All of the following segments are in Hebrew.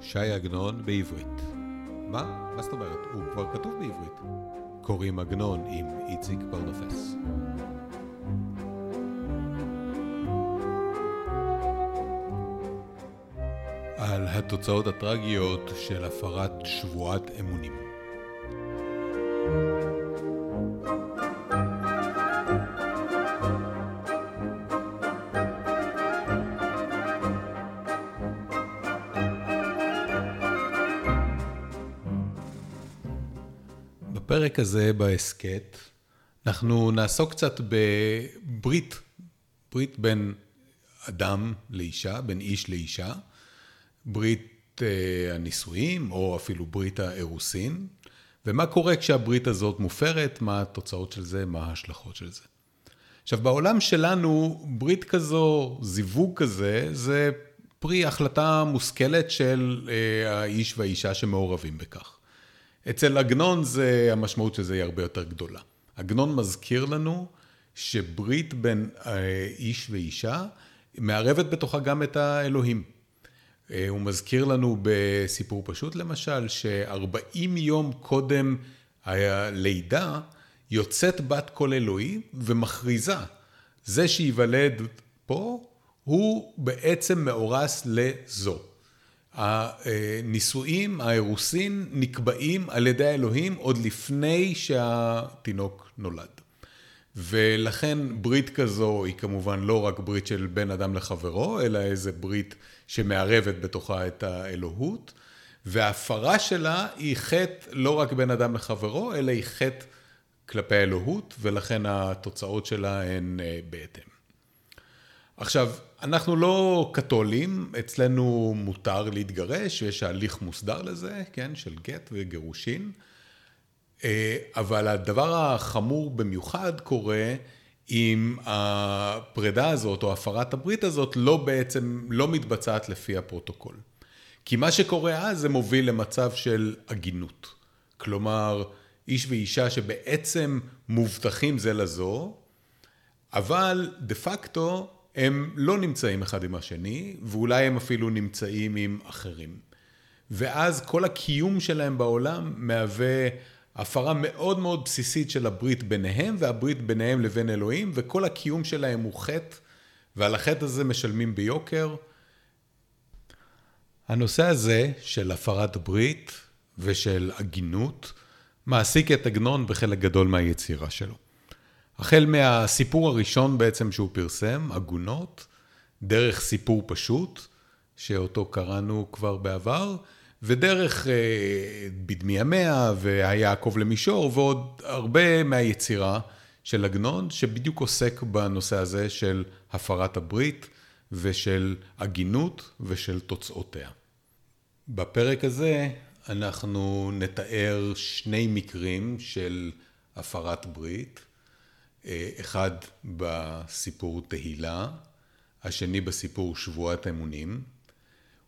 ש"י עגנון בעברית. מה? מה זאת אומרת? הוא כבר כתוב בעברית. קוראים עגנון עם איציק פרנופס. על התוצאות הטרגיות של הפרת שבועת אמונים. הזה, בהסכת, אנחנו נעסוק קצת בברית, ברית בין אדם לאישה, בין איש לאישה, ברית אה, הנישואים, או אפילו ברית האירוסין, ומה קורה כשהברית הזאת מופרת, מה התוצאות של זה, מה ההשלכות של זה. עכשיו, בעולם שלנו, ברית כזו, זיווג כזה, זה פרי החלטה מושכלת של אה, האיש והאישה שמעורבים בכך. אצל עגנון זה, המשמעות של זה היא הרבה יותר גדולה. עגנון מזכיר לנו שברית בין אה, איש ואישה מערבת בתוכה גם את האלוהים. אה, הוא מזכיר לנו בסיפור פשוט למשל, ש-40 יום קודם הלידה יוצאת בת קול אלוהי ומכריזה, זה שייוולד פה הוא בעצם מאורס לזו. הנישואים, האירוסין, נקבעים על ידי האלוהים עוד לפני שהתינוק נולד. ולכן ברית כזו היא כמובן לא רק ברית של בין אדם לחברו, אלא איזה ברית שמערבת בתוכה את האלוהות, וההפרה שלה היא חטא לא רק בין אדם לחברו, אלא היא חטא כלפי האלוהות, ולכן התוצאות שלה הן אה, בהתאם. עכשיו, אנחנו לא קתולים, אצלנו מותר להתגרש, יש הליך מוסדר לזה, כן, של גט וגירושין, אה, אבל הדבר החמור במיוחד קורה אם הפרידה הזאת או הפרת הברית הזאת לא בעצם, לא מתבצעת לפי הפרוטוקול. כי מה שקורה אז זה מוביל למצב של עגינות. כלומר, איש ואישה שבעצם מובטחים זה לזו, אבל דה פקטו הם לא נמצאים אחד עם השני, ואולי הם אפילו נמצאים עם אחרים. ואז כל הקיום שלהם בעולם מהווה הפרה מאוד מאוד בסיסית של הברית ביניהם, והברית ביניהם לבין אלוהים, וכל הקיום שלהם הוא חטא, ועל החטא הזה משלמים ביוקר. הנושא הזה של הפרת ברית ושל עגינות, מעסיק את עגנון בחלק גדול מהיצירה שלו. החל מהסיפור הראשון בעצם שהוא פרסם, עגונות, דרך סיפור פשוט, שאותו קראנו כבר בעבר, ודרך אה, בדמי המאה והיעקב למישור ועוד הרבה מהיצירה של עגנון, שבדיוק עוסק בנושא הזה של הפרת הברית ושל עגינות ושל תוצאותיה. בפרק הזה אנחנו נתאר שני מקרים של הפרת ברית. אה, אחד בסיפור תהילה, השני בסיפור שבועת אמונים,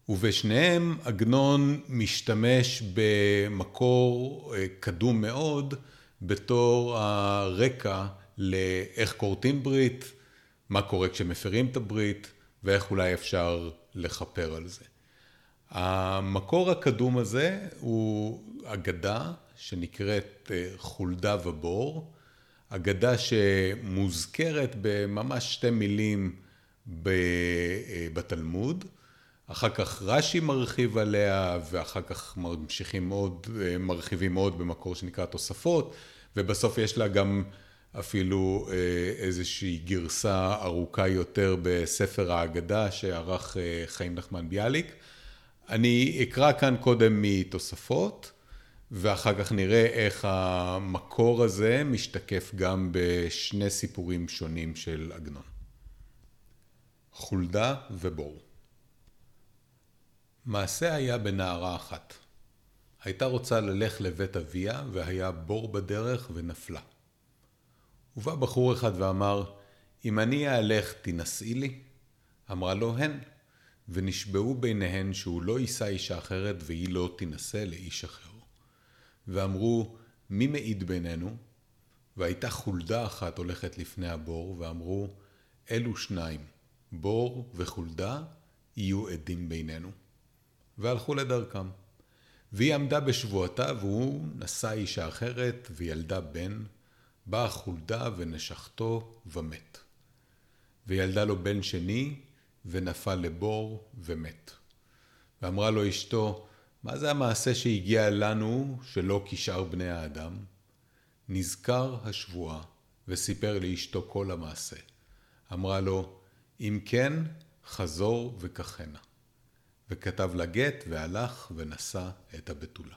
ובשניהם עגנון משתמש במקור אה, קדום מאוד בתור הרקע לאיך כורתים ברית, מה קורה כשמפרים את הברית ואיך אולי אפשר לכפר על זה. המקור הקדום הזה הוא אגדה שנקראת אה, חולדה ובור, אגדה שמוזכרת בממש שתי מילים בתלמוד, אחר כך רש"י מרחיב עליה, ואחר כך ממשיכים מאוד, מרחיבים מאוד במקור שנקרא תוספות, ובסוף יש לה גם אפילו אה, איזושהי גרסה ארוכה יותר בספר האגדה שערך אה, חיים נחמן ביאליק. אני אקרא כאן קודם מתוספות. ואחר כך נראה איך המקור הזה משתקף גם בשני סיפורים שונים של עגנון. חולדה ובור. מעשה היה בנערה אחת. הייתה רוצה ללך לבית אביה, והיה בור בדרך ונפלה. ובא בחור אחד ואמר, אם אני אהלך תינשאי לי? אמרה לו, הן. ונשבעו ביניהן שהוא לא יישא אישה אחרת והיא לא תינשא לאיש אחר. ואמרו, מי מעיד בינינו? והייתה חולדה אחת הולכת לפני הבור, ואמרו, אלו שניים, בור וחולדה, יהיו עדים בינינו. והלכו לדרכם. והיא עמדה בשבועתה, והוא נשא אישה אחרת, וילדה בן, באה חולדה ונשכתו ומת. וילדה לו בן שני, ונפל לבור ומת. ואמרה לו אשתו, מה זה המעשה שהגיע לנו שלא כשאר בני האדם? נזכר השבועה, וסיפר לאשתו כל המעשה. אמרה לו, אם כן, חזור וכחנה. וכתב לה גט, והלך ונשא את הבתולה.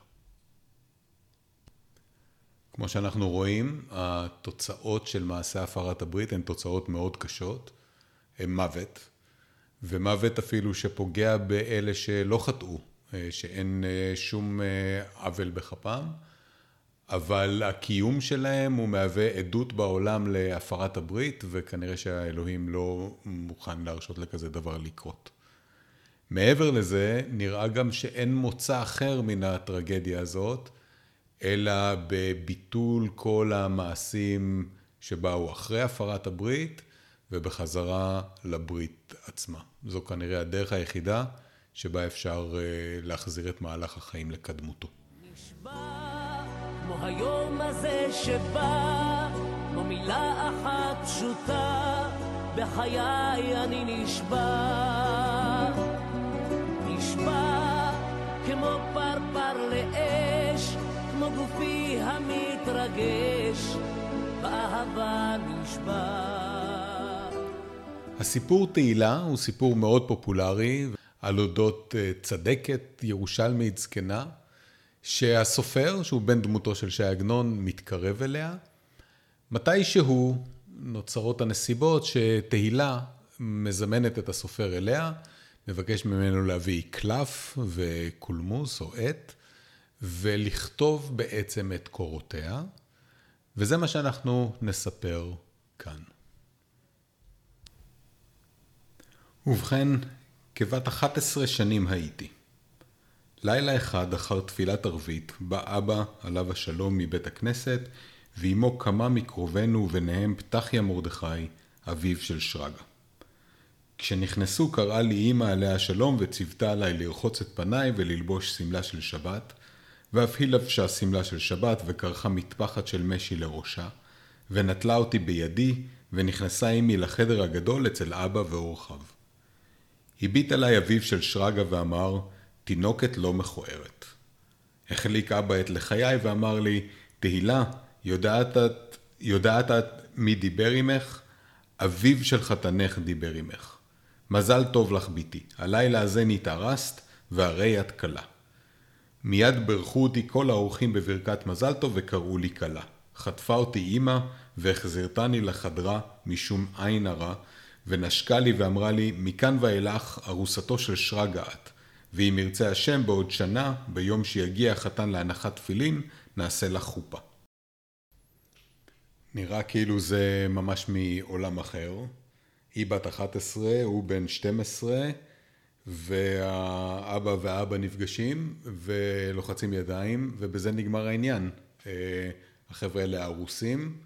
כמו שאנחנו רואים, התוצאות של מעשה הפרת הברית הן תוצאות מאוד קשות, הן מוות, ומוות אפילו שפוגע באלה שלא חטאו, שאין אה, שום אה, עוול בכפם, אבל הקיום שלהם הוא מהווה עדות בעולם להפרת הברית, וכנראה שהאלוהים לא מוכן להרשות לכזה דבר לקרות. מעבר לזה, נראה גם שאין מוצא אחר מן הטרגדיה הזאת, אלא בביטול כל המעשים שבאו אחרי הפרת הברית ובחזרה לברית עצמה. זו כנראה הדרך היחידה שבה אפשר אה, להחזיר את מהלך החיים לקדמותו. נשבע כמו היום הזה שבא, כמו מילה אחת פשוטה, בחיי אני נשבע. נשבע כמו פרפר לאש, כמו גופי המתרגש, באהבה נשבע. הסיפור תהילה הוא סיפור מאוד פופולרי על אודות אה, צדקת ירושלמית זקנה, שהסופר, שהוא בן דמותו של ש"י עגנון, מתקרב אליה. מתישהו נוצרות הנסיבות שתהילה מזמנת את הסופר אליה, מבקש ממנו להביא קלף וקולמוס או עט, ולכתוב בעצם את קורותיה, וזה מה שאנחנו נספר כאן. ובכן, כבת 11 שנים הייתי. לילה אחד אחר תפילת ערבית, בא אבא, עליו השלום, מבית הכנסת, ועמו כמה מקרובינו, וביניהם פתחיה מרדכי, אביו של שרגא. כשנכנסו קראה לי אמא עליה השלום, וציוותה עליי לרחוץ את פניי וללבוש שמלה של שבת, ואף היא לבשה שמלה של שבת, וכרכה מטפחת של משי לראשה, ונטלה אותי בידי, ונכנסה עמי לחדר הגדול אצל אבא ואורחיו. הביט עליי אביו של שרגא ואמר, תינוקת לא מכוערת. החליק אבא את לחיי ואמר לי, תהילה, יודעת את, יודעת את מי דיבר עמך? אביו של חתנך דיבר עמך. מזל טוב לך ביתי, הלילה הזה נתארסת, והרי את כלה. מיד ברכו אותי כל האורחים בברכת מזל טוב וקראו לי כלה. חטפה אותי אמא והחזרתני לחדרה משום עין הרע, ונשקה לי ואמרה לי, מכאן ואילך ארוסתו של שרגא את. ואם ירצה השם בעוד שנה, ביום שיגיע החתן להנחת תפילין, נעשה לך חופה. נראה כאילו זה ממש מעולם אחר. היא בת 11, הוא בן 12, והאבא והאבא נפגשים ולוחצים ידיים, ובזה נגמר העניין. אה, החבר'ה האלה ארוסים,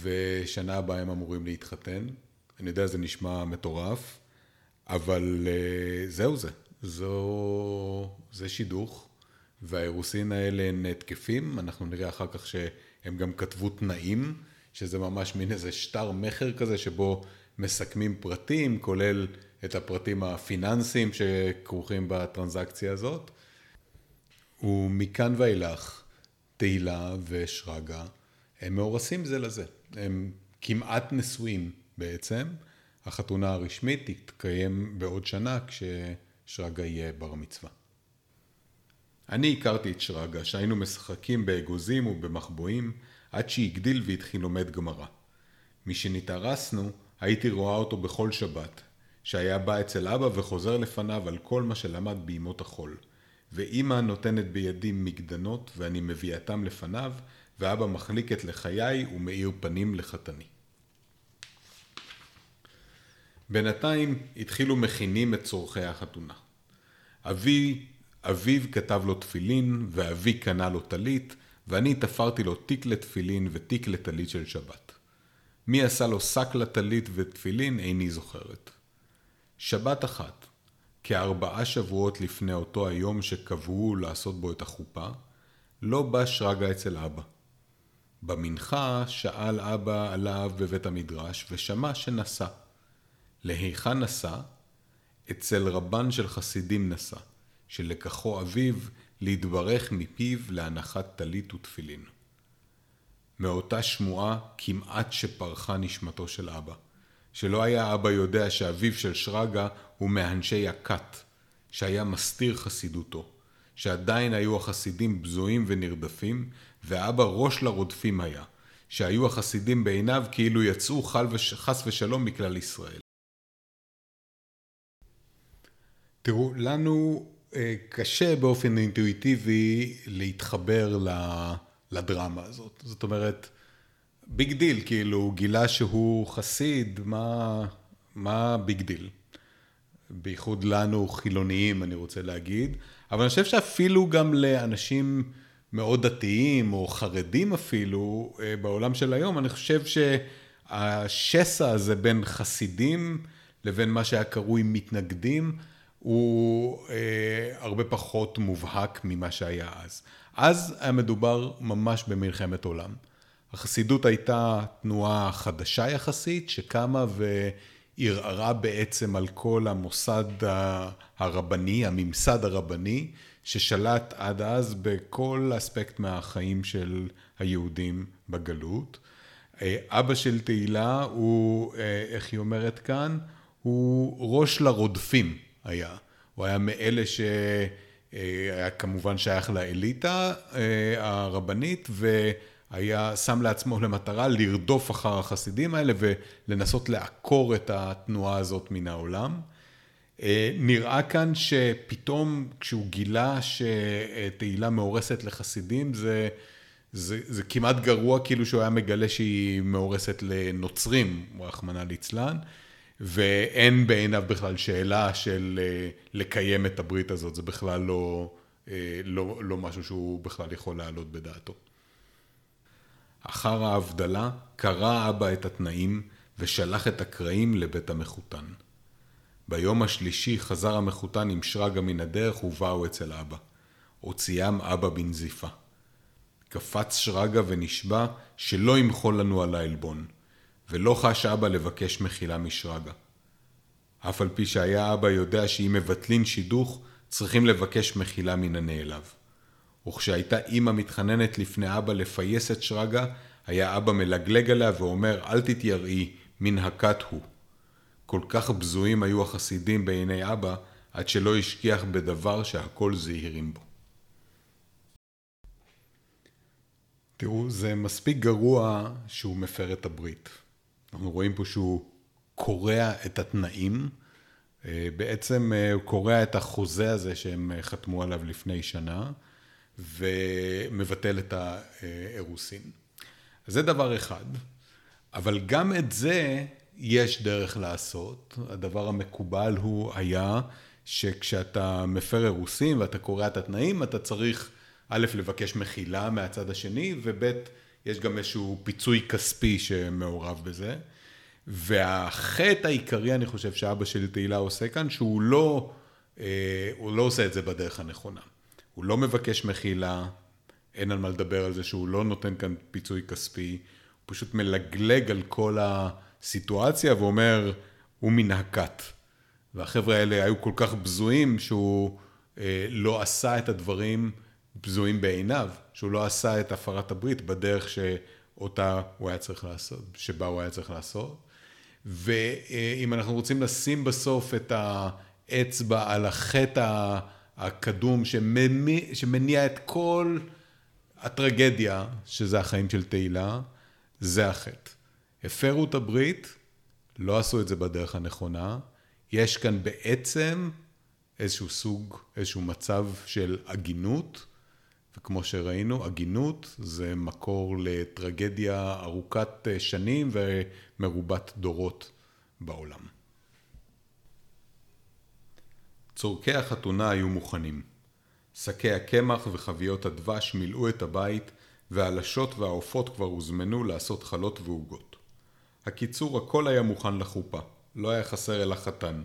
ושנה הבאה הם אמורים להתחתן. אני יודע, זה נשמע מטורף, אבל אה, זהו זה. זו, זה שידוך, והאירוסין האלה הן תקפים, אנחנו נראה אחר כך שהם גם כתבו תנאים, שזה ממש מין איזה שטר מכר כזה, שבו מסכמים פרטים, כולל את הפרטים הפיננסיים שכרוכים בטרנזקציה הזאת. ומכאן ואילך, תהילה ושרגא, הם מאורסים זה לזה. הם כמעט נשואים בעצם. החתונה הרשמית תתקיים בעוד שנה כששרגא יהיה בר מצווה. אני הכרתי את שרגא, שהיינו משחקים באגוזים ובמחבואים, עד שהגדיל והתחיל לומד גמרא. משנתארסנו, הייתי רואה אותו בכל שבת, שהיה בא אצל אבא וחוזר לפניו על כל מה שלמד בימות החול. ואימא נותנת בידי מגדנות ואני מביאתם לפניו, ואבא מחליק את לחיי ומאיר פנים לחתני. בינתיים התחילו מכינים את צורכי החתונה. אבי, אביו כתב לו תפילין, ואבי קנה לו טלית, ואני תפרתי לו תיק לתפילין ותיק לטלית של שבת. מי עשה לו שק לטלית ותפילין איני זוכרת. שבת אחת, כארבעה שבועות לפני אותו היום שקבעו לעשות בו את החופה, לא בא שרגא אצל אבא. במנחה שאל אבא עליו בבית המדרש ושמע שנסע. להיכן נסע? אצל רבן של חסידים נסע, שלקחו אביו להתברך מפיו להנחת טלית ותפילין. מאותה שמועה כמעט שפרחה נשמתו של אבא. שלא היה אבא יודע שאביו של שרגא הוא מאנשי הכת, שהיה מסתיר חסידותו, שעדיין היו החסידים בזויים ונרדפים, ואבא ראש לרודפים היה, שהיו החסידים בעיניו כאילו יצאו חס ושלום מכלל ישראל. תראו, לנו אה, קשה באופן אינטואיטיבי להתחבר לדרמה הזאת. זאת אומרת, big deal, כאילו, הוא גילה שהוא חסיד, מה, מה big deal? בייחוד לנו חילוניים, אני רוצה להגיד. אבל אני חושב שאפילו גם לאנשים מאוד דתיים, או חרדים אפילו, אה, בעולם של היום, אני חושב שהשסע הזה בין חסידים לבין מה שהיה קרוי מתנגדים, הוא אה, הרבה פחות מובהק ממה שהיה אז. אז היה מדובר ממש במלחמת עולם. החסידות הייתה תנועה חדשה יחסית, שקמה וערערה בעצם על כל המוסד הרבני, הממסד הרבני, ששלט עד אז בכל אספקט מהחיים של היהודים בגלות. אה, אבא של תהילה הוא, אה, איך היא אומרת כאן, הוא ראש לרודפים היה. הוא היה מאלה שהיה כמובן שייך לאליטה אה, הרבנית, והיה שם לעצמו למטרה לרדוף אחר החסידים האלה ולנסות לעקור את התנועה הזאת מן העולם. אה, נראה כאן שפתאום כשהוא גילה שתהילה מאורסת לחסידים זה, זה, זה כמעט גרוע כאילו שהוא היה מגלה שהיא מאורסת לנוצרים, רחמנא ליצלן. ואין בעיניו בכלל שאלה של אה, לקיים את הברית הזאת, זה בכלל לא, אה, לא, לא משהו שהוא בכלל יכול להעלות בדעתו. אחר ההבדלה קרא אבא את התנאים ושלח את הקרעים לבית המחותן. ביום השלישי חזר המחותן עם שרגא מן הדרך ובאו אצל אבא. הוציאם אבא בנזיפה. קפץ שרגא ונשבע שלא ימחול לנו על העלבון. ולא חש אבא לבקש מחילה משרגא. אף על פי שהיה אבא יודע שאם מבטלין שידוך, צריכים לבקש מחילה מן הנעלב. וכשהייתה אימא מתחננת לפני אבא לפייס את שרגא, היה אבא מלגלג עליה ואומר, אל תתייראי, מן הכת הוא. כל כך בזויים היו החסידים בעיני אבא, עד שלא השכיח בדבר שהכל זהירים בו. תראו, זה מספיק גרוע שהוא מפר את הברית. אנחנו רואים פה שהוא קורע את התנאים, אה, בעצם אה, הוא קורע את החוזה הזה שהם אה, חתמו עליו לפני שנה, ומבטל את האירוסין. זה דבר אחד, אבל גם את זה יש דרך לעשות. הדבר המקובל הוא, היה, שכשאתה מפר אירוסין ואתה קורע את התנאים, אתה צריך א', לבקש מחילה מהצד השני, וב', יש גם איזשהו פיצוי כספי שמעורב בזה. והחטא העיקרי, אני חושב, שאבא של תהילה עושה כאן, שהוא לא, אה, הוא לא עושה את זה בדרך הנכונה. הוא לא מבקש מחילה, אין על מה לדבר על זה שהוא לא נותן כאן פיצוי כספי, הוא פשוט מלגלג על כל הסיטואציה ואומר, הוא מן הכת. והחבר'ה האלה היו כל כך בזויים שהוא אה, לא עשה את הדברים בזויים בעיניו, שהוא לא עשה את הפרת הברית בדרך שאותה הוא היה צריך לעשות, שבה הוא היה צריך לעשות. ואם אנחנו רוצים לשים בסוף את האצבע על החטא הקדום שמניע את כל הטרגדיה, שזה החיים של תהילה, זה החטא. הפרו את הברית, לא עשו את זה בדרך הנכונה, יש כאן בעצם איזשהו סוג, איזשהו מצב של עגינות, וכמו שראינו, עגינות זה מקור לטרגדיה ארוכת שנים ומרובת דורות בעולם. צורכי החתונה היו מוכנים. שקי הקמח וחביות הדבש מילאו את הבית, והלשות והעופות כבר הוזמנו לעשות חלות ועוגות. הקיצור, הכל היה מוכן לחופה, לא היה חסר אל החתן,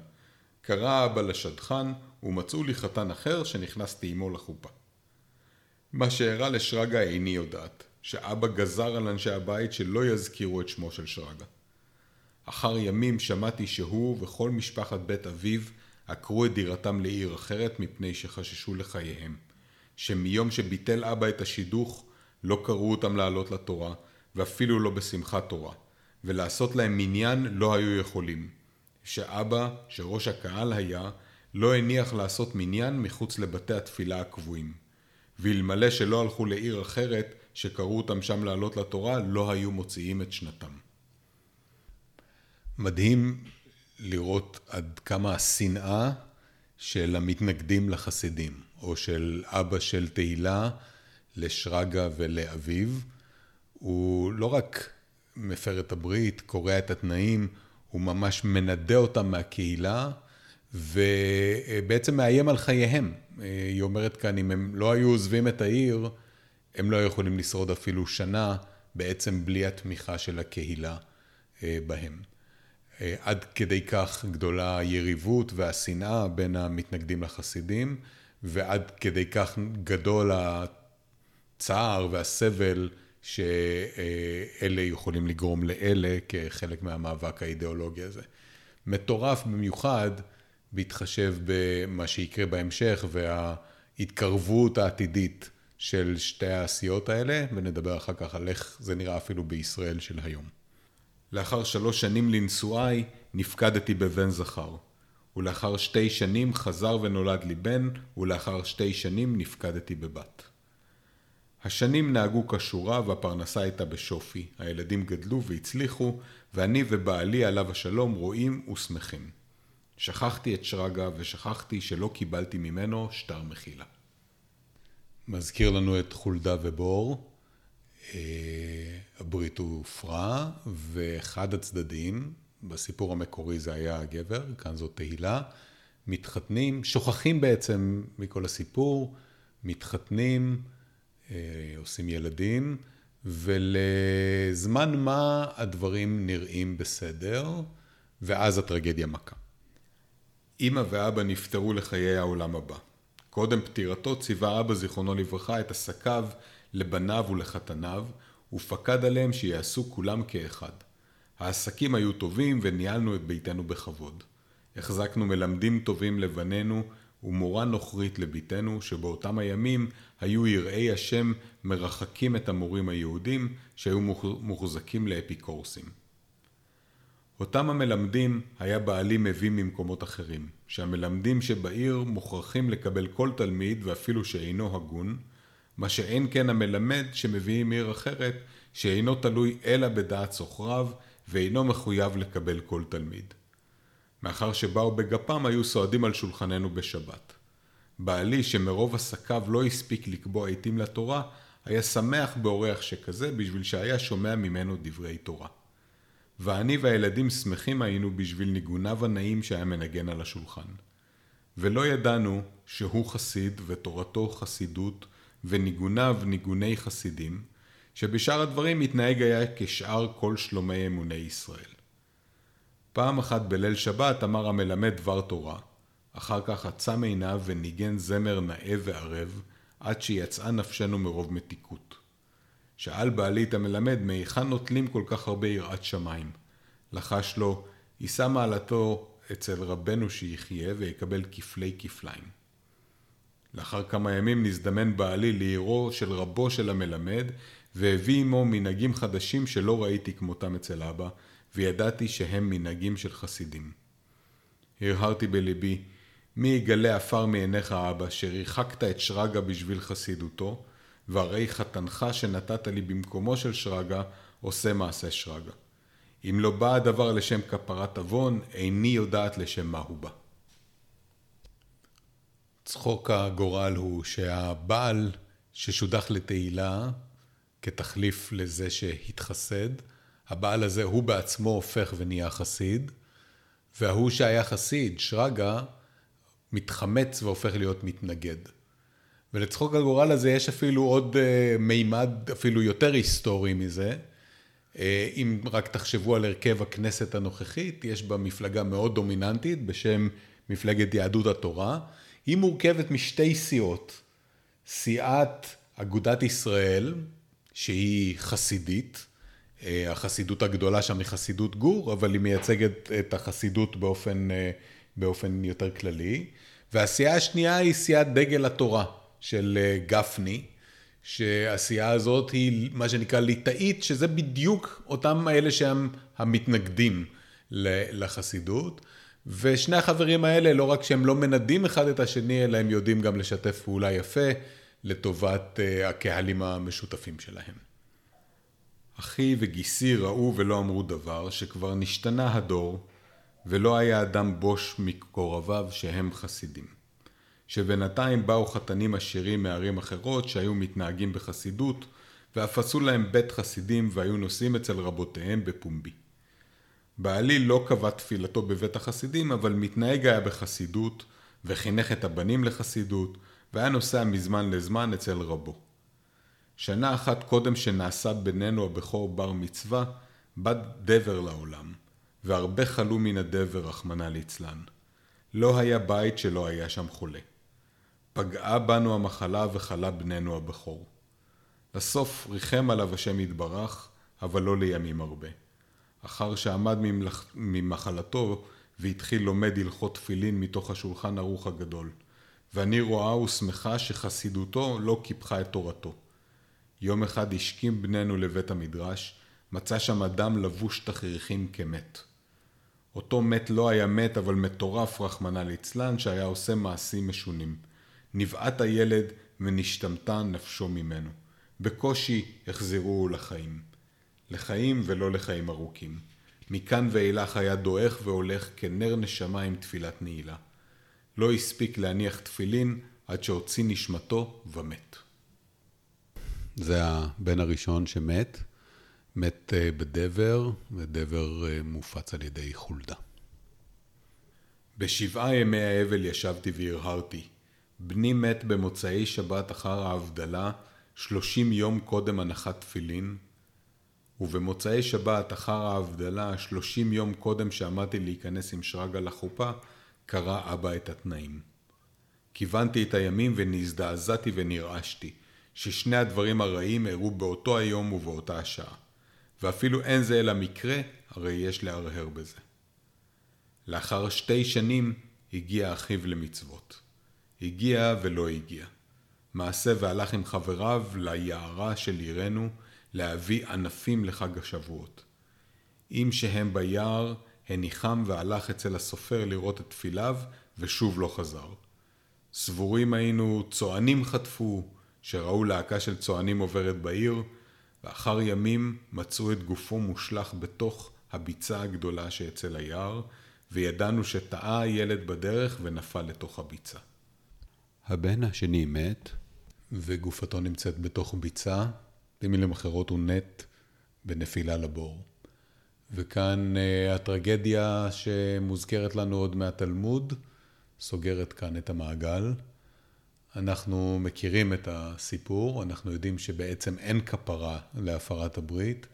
קרא אבא לשדכן, ומצאו לי חתן אחר שנכנסתי עמו לחופה. מה שאירע לשרגא איני יודעת, שאבא גזר על אנשי הבית שלא יזכירו את שמו של שרגא. אחר ימים שמעתי שהוא וכל משפחת בית אביו עקרו את דירתם לעיר אחרת מפני שחששו לחייהם. שמיום שביטל אבא את השידוך, לא קראו אותם לעלות לתורה, ואפילו לא בשמחת תורה, ולעשות להם מניין לא היו יכולים. שאבא, שראש הקהל היה, לא הניח לעשות מניין מחוץ לבתי התפילה הקבועים. ואלמלא שלא הלכו לעיר אחרת, שקראו אותם שם לעלות לתורה, לא היו מוציאים את שנתם. מדהים לראות עד כמה השנאה של המתנגדים לחסידים, או של אבא של תהילה לשרגא ולאביו, הוא לא רק מפר את הברית, קורע את התנאים, הוא ממש מנדה אותם מהקהילה, ובעצם מאיים על חייהם. היא אומרת כאן, אם הם לא היו עוזבים את העיר, הם לא יכולים לשרוד אפילו שנה, בעצם בלי התמיכה של הקהילה אה, בהם. אה, עד כדי כך גדולה היריבות והשנאה בין המתנגדים לחסידים, ועד כדי כך גדול הצער והסבל שאלה יכולים לגרום לאלה כחלק מהמאבק האידיאולוגי הזה. מטורף במיוחד בהתחשב במה שיקרה בהמשך וההתקרבות העתידית של שתי העשיות האלה, ונדבר אחר כך על איך זה נראה אפילו בישראל של היום. לאחר שלוש שנים לנשואיי נפקדתי בבן זכר, ולאחר שתי שנים חזר ונולד לי בן, ולאחר שתי שנים נפקדתי בבת. השנים נהגו כשורה והפרנסה הייתה בשופי, הילדים גדלו והצליחו, ואני ובעלי עליו השלום רואים ושמחים. שכחתי את שרגא ושכחתי שלא קיבלתי ממנו שטר מחילה. מזכיר לנו את חולדה ובור. אה, הברית הופרה, ואחד הצדדים, בסיפור המקורי זה היה הגבר, כאן זאת תהילה, מתחתנים, שוכחים בעצם מכל הסיפור, מתחתנים, אה, עושים ילדים, ולזמן מה הדברים נראים בסדר, ואז הטרגדיה מכה. אמא ואבא נפטרו לחיי העולם הבא. קודם פטירתו ציווה אבא זיכרונו לברכה את עסקיו לבניו ולחתניו, ופקד עליהם שיעשו כולם כאחד. העסקים היו טובים וניהלנו את ביתנו בכבוד. החזקנו מלמדים טובים לבנינו ומורה נוכרית לביתנו, שבאותם הימים היו יראי השם מרחקים את המורים היהודים שהיו מוחזקים לאפיקורסים. אותם המלמדים היה בעלי מביא ממקומות אחרים, שהמלמדים שבעיר מוכרחים לקבל כל תלמיד ואפילו שאינו הגון, מה שאין כן המלמד שמביאים מעיר אחרת, שאינו תלוי אלא בדעת סוחריו, ואינו מחויב לקבל כל תלמיד. מאחר שבאו בגפם היו סועדים על שולחננו בשבת. בעלי, שמרוב עסקיו לא הספיק לקבוע עיתים לתורה, היה שמח באורח שכזה בשביל שהיה שומע ממנו דברי תורה. ואני והילדים שמחים היינו בשביל ניגוניו הנעים שהיה מנגן על השולחן. ולא ידענו שהוא חסיד ותורתו חסידות וניגוניו ניגוני חסידים, שבשאר הדברים מתנהג היה כשאר כל שלומי אמוני ישראל. פעם אחת בליל שבת אמר המלמד דבר תורה, אחר כך עצם עיניו וניגן זמר נאה וערב, עד שיצאה נפשנו מרוב מתיקות. שאל בעלי את המלמד, מהיכן נוטלים כל כך הרבה יראת שמיים? לחש לו, יישא מעלתו אצל רבנו שיחיה ויקבל כפלי כפליים. לאחר כמה ימים נזדמן בעלי לעירו של רבו של המלמד, והביא עמו מנהגים חדשים שלא ראיתי כמותם אצל אבא, וידעתי שהם מנהגים של חסידים. הרהרתי בליבי, מי יגלה עפר מעיניך אבא, שריחקת את שרגא בשביל חסידותו, והרי חתנך שנתת לי במקומו של שרגא, עושה מעשה שרגא. אם לא בא הדבר לשם כפרת עוון, איני יודעת לשם מה הוא בא. צחוק הגורל הוא שהבעל ששודח לתהילה כתחליף לזה שהתחסד, הבעל הזה הוא בעצמו הופך ונהיה חסיד, וההוא שהיה חסיד, שרגא, מתחמץ והופך להיות מתנגד. ולצחוק הגורל הזה יש אפילו עוד uh, מימד אפילו יותר היסטורי מזה. Uh, אם רק תחשבו על הרכב הכנסת הנוכחית, יש בה מפלגה מאוד דומיננטית בשם מפלגת יהדות התורה. היא מורכבת משתי סיעות. סיעת אגודת ישראל, שהיא חסידית, אה, החסידות הגדולה שם היא חסידות גור, אבל היא מייצגת את החסידות באופן, אה, באופן יותר כללי. והסיעה השנייה היא סיעת דגל התורה של אה, גפני, שהסיעה הזאת היא מה שנקרא ליטאית, שזה בדיוק אותם אלה שהם המתנגדים לחסידות. ושני החברים האלה, לא רק שהם לא מנדים אחד את השני, אלא הם יודעים גם לשתף פעולה יפה לטובת הקהלים המשותפים שלהם. אחי וגיסי ראו ולא אמרו דבר, שכבר נשתנה הדור, ולא היה אדם בוש מקורביו שהם חסידים. שבינתיים באו חתנים עשירים מערים אחרות שהיו מתנהגים בחסידות, ואף עשו להם בית חסידים והיו נוסעים אצל רבותיהם בפומבי. בעלי לא קבע תפילתו בבית החסידים, אבל מתנהג היה בחסידות, וחינך את הבנים לחסידות, והיה נוסע מזמן לזמן אצל רבו. שנה אחת קודם שנעשה בינינו הבכור בר מצווה, בא דבר לעולם, והרבה חלו מן הדבר, רחמנא ליצלן. לא היה בית שלא היה שם חולה. פגעה בנו המחלה וחלה בננו הבכור. לסוף ריחם עליו השם יתברך, אבל לא לימים הרבה. אחר שעמד ממלכ... ממחלתו והתחיל לומד הלכות תפילין מתוך השולחן ערוך הגדול. ואני רואה ושמחה שחסידותו לא קיפחה את תורתו. יום אחד השכים בנינו לבית המדרש, מצא שם אדם לבוש תכריכים כמת. אותו מת לא היה מת, אבל מטורף רחמנא ליצלן, שהיה עושה מעשים משונים. נבעט הילד ונשתמתה נפשו ממנו. בקושי החזירוהו לחיים. לחיים ולא לחיים ארוכים. מכאן ואילך היה דועך והולך כנר נשמה עם תפילת נעילה. לא הספיק להניח תפילין עד שהוציא נשמתו ומת. זה הבן הראשון שמת, מת אה, בדבר, ודבר אה, מופץ על ידי חולדה. בשבעה ימי האבל ישבתי והרהרתי. בני מת במוצאי שבת אחר ההבדלה, שלושים יום קודם הנחת תפילין, ובמוצאי שבת אחר ההבדלה, שלושים יום קודם שעמדתי להיכנס עם שרגא לחופה, קרא אבא את התנאים. כיוונתי את הימים ונזדעזעתי ונרעשתי. ששני הדברים הרעים אירעו באותו היום ובאותה השעה, ואפילו אין זה אלא מקרה, הרי יש להרהר בזה. לאחר שתי שנים הגיע אחיו למצוות. הגיע ולא הגיע. מעשה והלך עם חבריו ליערה של עירנו להביא ענפים לחג השבועות. אם שהם ביער, הניחם והלך אצל הסופר לראות את תפיליו, ושוב לא חזר. סבורים היינו, צוענים חטפו, שראו להקה של צוענים עוברת בעיר, ואחר ימים מצאו את גופו מושלך בתוך הביצה הגדולה שאצל היער, וידענו שטעה הילד בדרך ונפל לתוך הביצה. הבן השני מת, וגופתו נמצאת בתוך ביצה, במילים אחרות הוא נט בנפילה לבור. וכאן uh, הטרגדיה שמוזכרת לנו עוד מהתלמוד, סוגרת כאן את המעגל. אנחנו מכירים את הסיפור, אנחנו יודעים שבעצם אין כפרה להפרת הברית,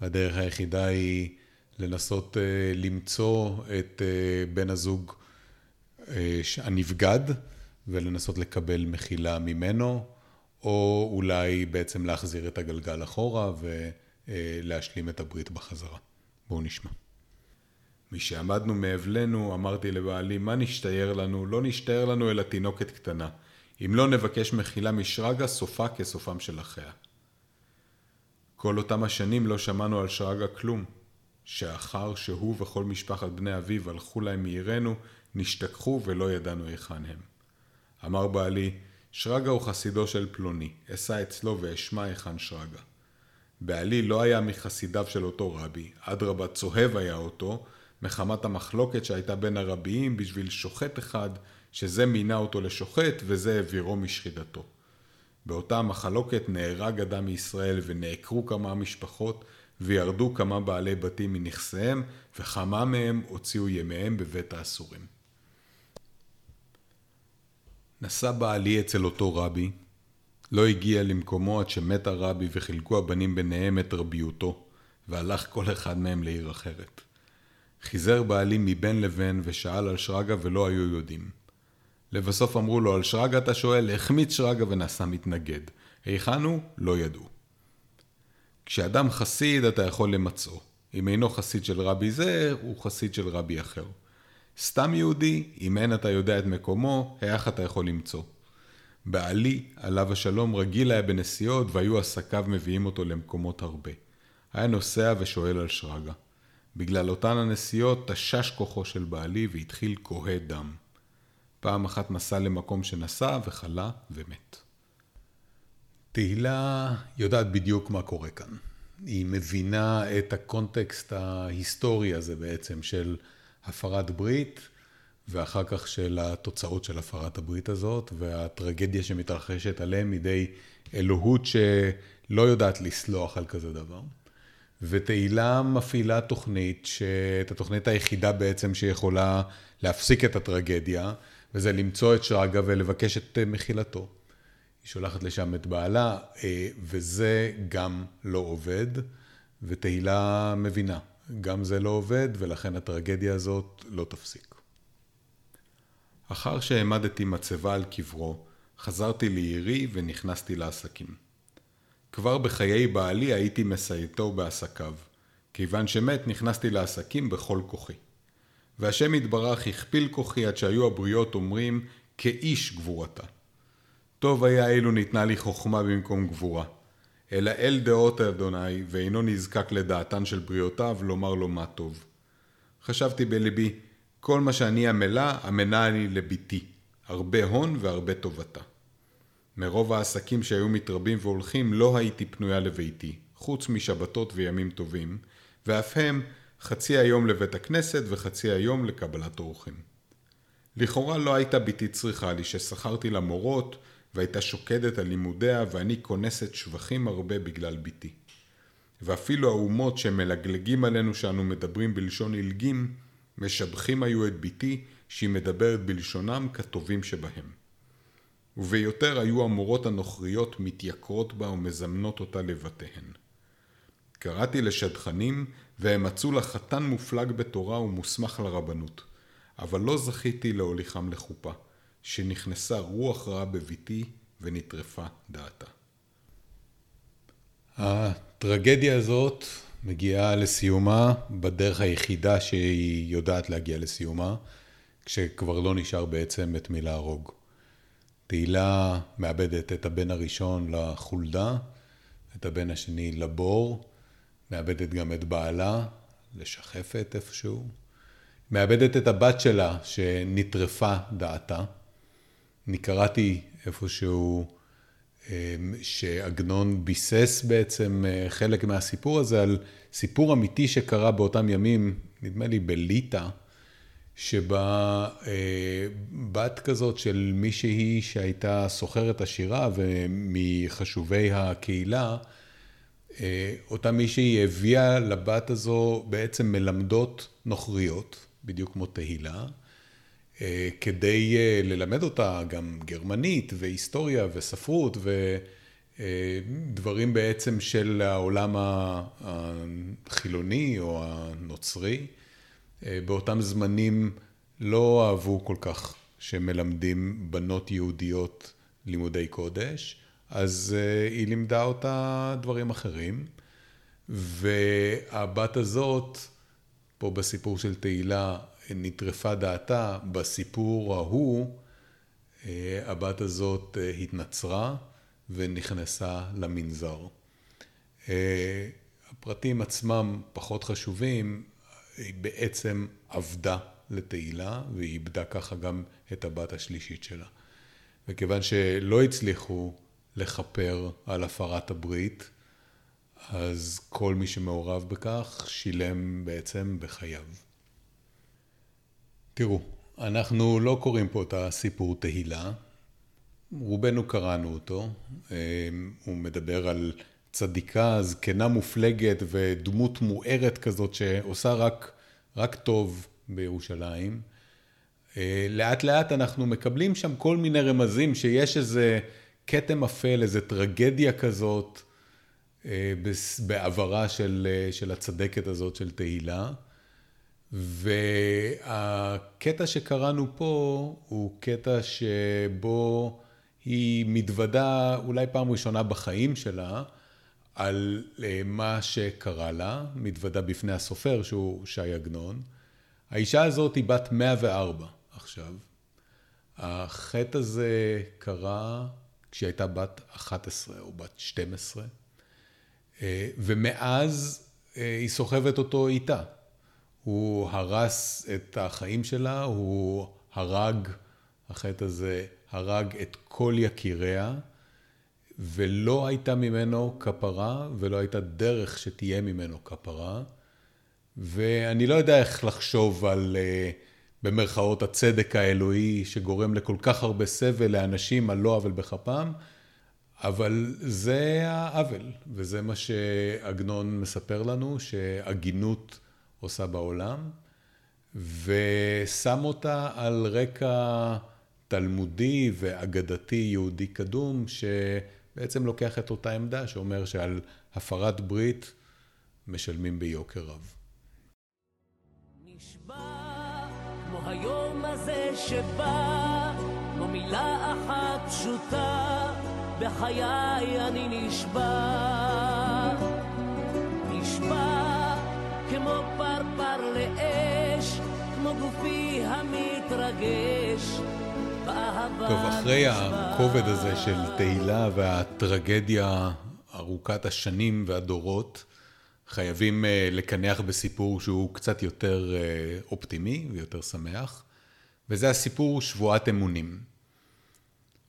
והדרך היחידה היא לנסות אה, למצוא את אה, בן הזוג אה, הנבגד ולנסות לקבל מחילה ממנו, או אולי בעצם להחזיר את הגלגל אחורה ולהשלים את הברית בחזרה. בואו נשמע. משעמדנו מאבלנו, אמרתי לבעלי, מה נשתייר לנו? לא נשתייר לנו אלא תינוקת קטנה. אם לא נבקש מחילה משרגא, סופה כסופם של אחיה. כל אותם השנים לא שמענו על שרגא כלום, שאחר שהוא וכל משפחת בני אביו הלכו להם מעירנו, נשתכחו ולא ידענו היכן הם. אמר בעלי, שרגא הוא חסידו של פלוני, אסע אצלו ואשמע היכן שרגא. בעלי לא היה מחסידיו של אותו רבי, אדרבה צוהב היה אותו, מחמת המחלוקת שהייתה בין הרביים בשביל שוחט אחד שזה מינה אותו לשוחט וזה העבירו משחידתו. באותה מחלוקת נהרג אדם מישראל ונעקרו כמה משפחות וירדו כמה בעלי בתים מנכסיהם וכמה מהם הוציאו ימיהם בבית האסורים. נסע בעלי אצל אותו רבי, לא הגיע למקומו עד שמת הרבי וחילקו הבנים ביניהם את רביותו, והלך כל אחד מהם לעיר אחרת. חיזר בעלי מבין לבין ושאל על שרגא ולא היו יודעים. לבסוף אמרו לו על שרגא אתה שואל, החמיץ שרגא ונעשה מתנגד. היכן הוא? לא ידעו. כשאדם חסיד אתה יכול למצאו. אם אינו חסיד של רבי זה, הוא חסיד של רבי אחר. סתם יהודי, אם אין אתה יודע את מקומו, איך אתה יכול למצוא. בעלי, עליו השלום, רגיל היה בנסיעות, והיו עסקיו מביאים אותו למקומות הרבה. היה נוסע ושואל על שרגא. בגלל אותן הנסיעות תשש כוחו של בעלי והתחיל כהה דם. פעם אחת נסע למקום שנסע וחלה ומת. תהילה יודעת בדיוק מה קורה כאן. היא מבינה את הקונטקסט ההיסטורי הזה בעצם של הפרת ברית, ואחר כך של התוצאות של הפרת הברית הזאת, והטרגדיה שמתרחשת עליהם מידי אלוהות שלא יודעת לסלוח על כזה דבר. ותהילה מפעילה תוכנית, את התוכנית היחידה בעצם שיכולה להפסיק את הטרגדיה, וזה למצוא את שרגא ולבקש את מחילתו. היא שולחת לשם את בעלה, אה, וזה גם לא עובד, ותהילה מבינה, גם זה לא עובד, ולכן הטרגדיה הזאת לא תפסיק. אחר שהעמדתי מצבה על קברו, חזרתי לעירי ונכנסתי לעסקים. כבר בחיי בעלי הייתי מסייעתו בעסקיו. כיוון שמת, נכנסתי לעסקים בכל כוחי. והשם יתברך הכפיל כוחי עד שהיו הבריות אומרים, כאיש גבורתה. טוב היה אילו ניתנה לי חוכמה במקום גבורה. אלא אל דעות אדוני, ואינו נזקק לדעתן של בריאותיו, לומר לו מה טוב. חשבתי בלבי, כל מה שאני עמלה, עמלה אני לביתי, הרבה הון והרבה טובתה. מרוב העסקים שהיו מתרבים והולכים, לא הייתי פנויה לביתי, חוץ משבתות וימים טובים, ואף הם חצי היום לבית הכנסת וחצי היום לקבלת אורחים. לכאורה לא הייתה ביתי צריכה לי ששכרתי לה מורות והייתה שוקדת על לימודיה ואני כונסת שבחים הרבה בגלל ביתי. ואפילו האומות שמלגלגים עלינו שאנו מדברים בלשון עילגים, משבחים היו את ביתי שהיא מדברת בלשונם כטובים שבהם. וביותר היו המורות הנוכריות מתייקרות בה ומזמנות אותה לבתיהן. קראתי לשדכנים והם מצאו לה חתן מופלג בתורה ומוסמך לרבנות, אבל לא זכיתי להוליכם לחופה, שנכנסה רוח רעה בביתי ונטרפה דעתה. הטרגדיה הזאת מגיעה לסיומה בדרך היחידה שהיא יודעת להגיע לסיומה, כשכבר לא נשאר בעצם את מי להרוג. תהילה מאבדת את הבן הראשון לחולדה, את הבן השני לבור, מאבדת גם את בעלה, לשחפת איפשהו, מאבדת את הבת שלה שנטרפה דעתה. אני קראתי איפשהו אמ, שעגנון ביסס בעצם אה, חלק מהסיפור הזה על סיפור אמיתי שקרה באותם ימים, נדמה לי בליטא, שבה אה, בת כזאת של מישהי שהייתה סוחרת עשירה ומחשובי הקהילה, אה, אותה מישהי הביאה לבת הזו בעצם מלמדות נוכריות, בדיוק כמו תהילה, כדי ללמד אותה גם גרמנית והיסטוריה וספרות ודברים בעצם של העולם החילוני או הנוצרי. אה, באותם זמנים לא אהבו כל כך שמלמדים בנות יהודיות לימודי קודש, אז אה, היא לימדה אותה דברים אחרים. והבת הזאת, פה בסיפור של תהילה, נטרפה דעתה, בסיפור ההוא, אה, הבת הזאת התנצרה ונכנסה למנזר. הפרטים עצמם פחות חשובים, היא בעצם עבדה לתהילה, והיא איבדה ככה גם את הבת השלישית שלה. וכיוון שלא הצליחו לכפר על הפרת הברית, אז כל מי שמעורב בכך שילם בעצם בחייו. תראו, אנחנו לא קוראים פה את הסיפור תהילה, רובנו קראנו אותו, הוא מדבר על צדיקה, זקנה מופלגת ודמות מוארת כזאת שעושה רק, רק טוב בירושלים. אה, לאט לאט אנחנו מקבלים שם כל מיני רמזים שיש איזה כתם אפל, איזה טרגדיה כזאת אה, בעברה של, אה, של הצדקת הזאת של תהילה. והקטע שקראנו פה הוא קטע שבו היא מתוודה אולי פעם ראשונה בחיים שלה על אה, מה שקרה לה, מתוודה בפני הסופר שהוא ש"י עגנון. האישה הזאת היא בת 104 עכשיו. החטא הזה קרה כשהיא הייתה בת 11 או בת 12, אה, ומאז אה, היא סוחבת אותו איתה. הוא הרס את החיים שלה, הוא הרג, החטא הזה הרג את כל יקיריה, ולא הייתה ממנו כפרה, ולא הייתה דרך שתהיה ממנו כפרה. ואני לא יודע איך לחשוב על, אה, במרכאות, הצדק האלוהי שגורם לכל כך הרבה סבל לאנשים על לא עוול בכפם, אבל זה העוול, וזה מה שעגנון מספר לנו, שהגינות עושה בעולם, ושם אותה על רקע תלמודי ואגדתי יהודי קדום, שבעצם לוקח את אותה עמדה שאומר שעל הפרת ברית משלמים ביוקר רב. נשבע כמו היום הזה שבא, כמו מילה אחת פשוטה, בחיי אני נשבע. נשבע כמו פרפר לאש, כמו גופי המתרגש. טוב, אחרי הכובד הזה של תהילה והטרגדיה ארוכת השנים והדורות, חייבים אה, לקנח בסיפור שהוא קצת יותר אה, אופטימי ויותר שמח, וזה הסיפור שבועת אמונים.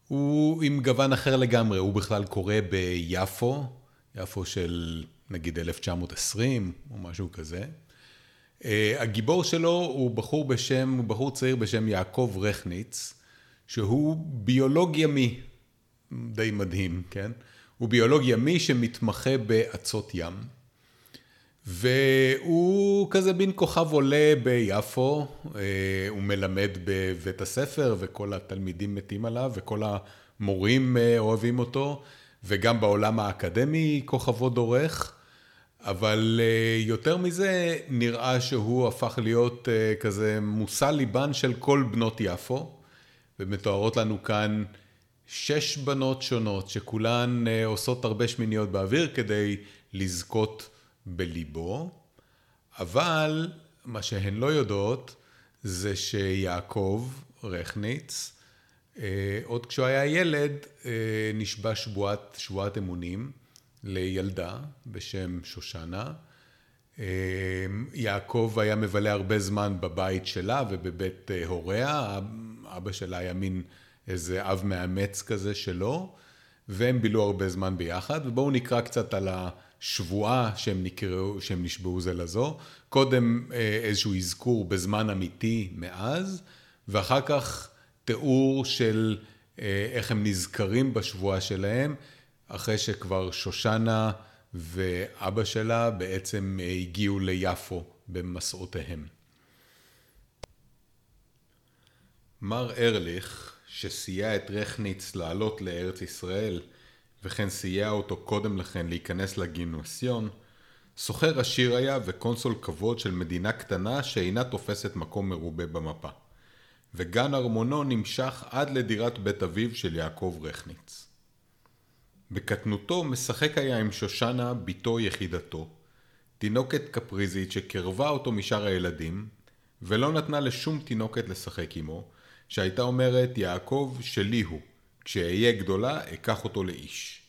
הוא עם גוון אחר לגמרי, הוא בכלל קורה ביפו, יפו של נגיד 1920 או משהו כזה. אה, הגיבור שלו הוא בחור בשם, בחור צעיר בשם יעקב רכניץ, שהוא ביולוג ימי, די מדהים, כן? הוא ביולוג ימי שמתמחה באצות ים. והוא כזה מין כוכב עולה ביפו, אה, הוא מלמד בבית הספר וכל התלמידים מתים עליו וכל המורים אה, אוהבים אותו, וגם בעולם האקדמי כוכבו דורך. אבל אה, יותר מזה, נראה שהוא הפך להיות כזה מושא ליבן של כל בנות יפו. ומתוארות לנו כאן שש בנות שונות שכולן אה, עושות הרבה שמיניות באוויר כדי לזכות בליבו, אבל מה שהן לא יודעות זה שיעקב רכניץ, אה, עוד כשהוא היה ילד, אה, נשבע שבועת, שבועת אמונים לילדה בשם שושנה. יעקב היה מבלה הרבה זמן בבית שלה ובבית הוריה, אבא שלה היה מין איזה אב מאמץ כזה שלו, והם בילו הרבה זמן ביחד, ובואו נקרא קצת על השבועה שהם נקראו, שהם נשבעו זה לזו. קודם אה, איזשהו אזכור בזמן אמיתי מאז, ואחר כך תיאור של אה, איך הם נזכרים בשבועה שלהם, אחרי שכבר שושנה ואבא שלה בעצם אה, הגיעו ליפו במסעותיהם. מר ארליך, שסייע את רכניץ לעלות לארץ ישראל, וכן סייע אותו קודם לכן להיכנס לגימנסיון, סוחר עשיר היה וקונסול כבוד של מדינה קטנה שאינה תופסת מקום מרובה במפה. וגן ארמונו נמשך עד לדירת בית אביו של יעקב רכניץ. בקטנותו משחק היה עם שושנה, בתו יחידתו, תינוקת קפריזית שקרבה אותו משאר הילדים, ולא נתנה לשום תינוקת לשחק עמו, שהייתה אומרת, יעקב שלי הוא, כשאהיה גדולה אקח אותו לאיש.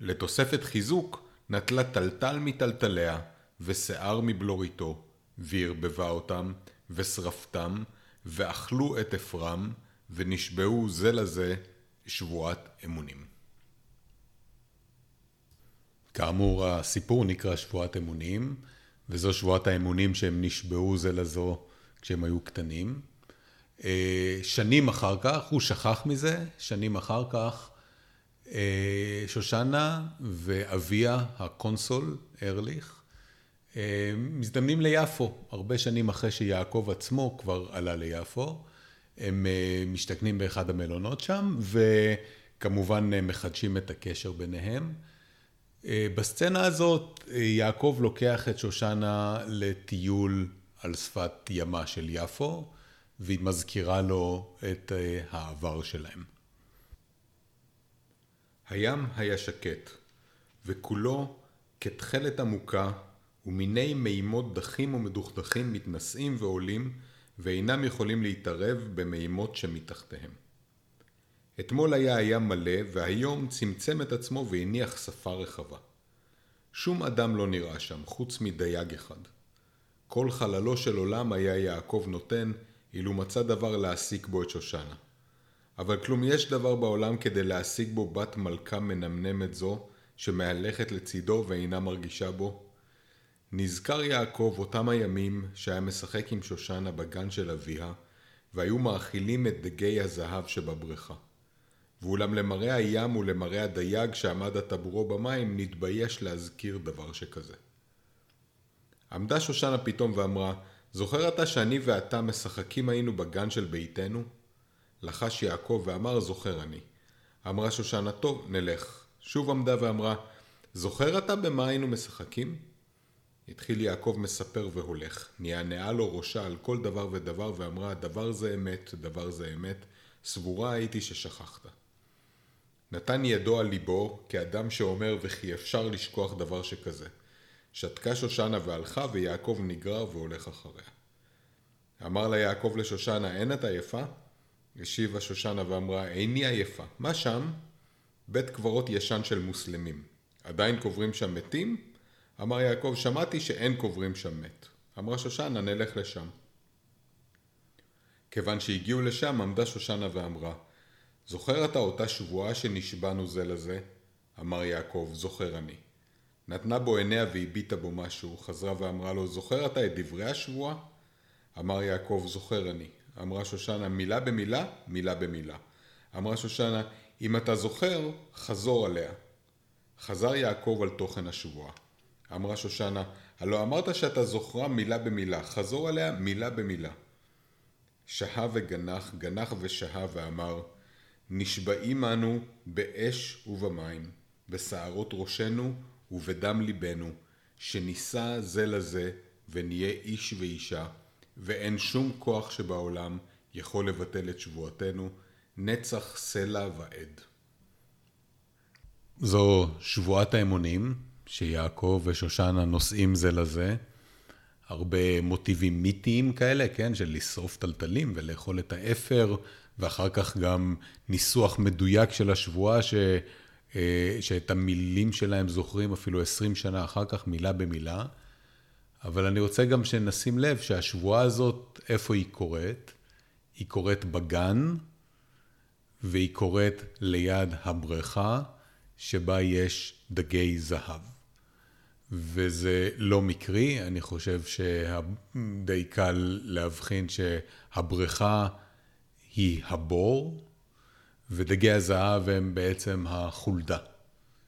לתוספת חיזוק, נטלה טלטל מטלטליה, ושיער מבלוריתו, וערבבה אותם, ושרפתם, ואכלו את אפרם, ונשבעו זה לזה שבועת אמונים. כאמור, הסיפור נקרא שבועת אמונים, וזו שבועת האמונים שהם נשבעו זה לזו כשהם היו קטנים. אה, שנים אחר כך, הוא שכח מזה, שנים אחר כך, אה, שושנה ואביה, הקונסול, ארליך, אה, מזדמנים ליפו, הרבה שנים אחרי שיעקב עצמו כבר עלה ליפו. הם משתכנים באחד המלונות שם, וכמובן מחדשים את הקשר ביניהם. בסצנה הזאת, יעקב לוקח את שושנה לטיול על שפת ימה של יפו, והיא מזכירה לו את אה, העבר שלהם. הים היה שקט, וכולו כתכלת עמוקה, ומיני מימות דחים ומדוכדכים מתנשאים ועולים, ואינם יכולים להתערב במימות שמתחתיהם. אתמול היה הים מלא, והיום צמצם את עצמו והניח שפה רחבה. שום אדם לא נראה שם, חוץ מדייג אחד. כל חללו של עולם היה יעקב נותן, אילו מצא דבר להעסיק בו את שושנה. אבל כלום יש דבר בעולם כדי להשיג בו בת מלכה מנמנמת זו, שמהלכת לצידו ואינה מרגישה בו? נזכר יעקב אותם הימים שהיה משחק עם שושנה בגן של אביה, והיו מאכילים את דגי הזהב שבבריכה. ואולם למראה הים ולמראה הדייג שעמד הטבורו במים, נתבייש להזכיר דבר שכזה. עמדה שושנה פתאום ואמרה, זוכר אתה שאני ואתה משחקים היינו בגן של ביתנו? לחש יעקב ואמר, זוכר אני. אמרה שושנה, טוב, נלך. שוב עמדה ואמרה, זוכר אתה במה היינו משחקים? התחיל יעקב מספר והולך. נענעה לו ראשה על כל דבר ודבר ואמרה, דבר זה אמת, דבר זה אמת, סבורה הייתי ששכחת. נתן ידו על ליבו כאדם שאומר וכי אפשר לשכוח דבר שכזה. שתקה שושנה והלכה ויעקב נגרר והולך אחריה. אמר לה יעקב לשושנה, אין אתה יפה? השיבה שושנה ואמרה, איני עייפה. מה שם? בית קברות ישן של מוסלמים. עדיין קוברים שם מתים? אמר יעקב, שמעתי שאין קוברים שם מת. אמרה שושנה, נלך לשם. כיוון שהגיעו לשם, עמדה שושנה ואמרה, זוכר אתה אותה שבועה שנשבענו זה לזה? אמר יעקב, זוכר אני. נתנה בו עיניה והביטה בו משהו, חזרה ואמרה לו, זוכר אתה את דברי השבועה? אמר יעקב, זוכר אני. אמרה שושנה, מילה במילה, מילה במילה. אמרה שושנה, אם אתה זוכר, חזור עליה. חזר יעקב על תוכן השבועה. אמרה שושנה, הלא אמרת שאתה זוכרה מילה במילה, חזור עליה מילה במילה. שהה וגנח, גנח ושהה ואמר, נשבעים אנו באש ובמים, בשערות ראשנו ובדם ליבנו, שנישא זה לזה ונהיה איש ואישה, ואין שום כוח שבעולם יכול לבטל את שבועתנו, נצח סלע ועד. זו שבועת האמונים, שיעקב ושושנה נושאים זה לזה. הרבה מוטיבים מיתיים כאלה, כן, של לשרוף טלטלים ולאכול את האפר, ואחר כך גם ניסוח מדויק של השבועה, ש... אה, שאת המילים שלהם זוכרים אפילו עשרים שנה אחר כך, מילה במילה. אבל אני רוצה גם שנשים לב שהשבועה הזאת, איפה היא קורית? היא קורית בגן, והיא קורית ליד הבריכה, שבה יש דגי זהב. וזה לא מקרי, אני חושב שדי קל להבחין שהבריכה היא הבור, ודגי הזהב הם בעצם החולדה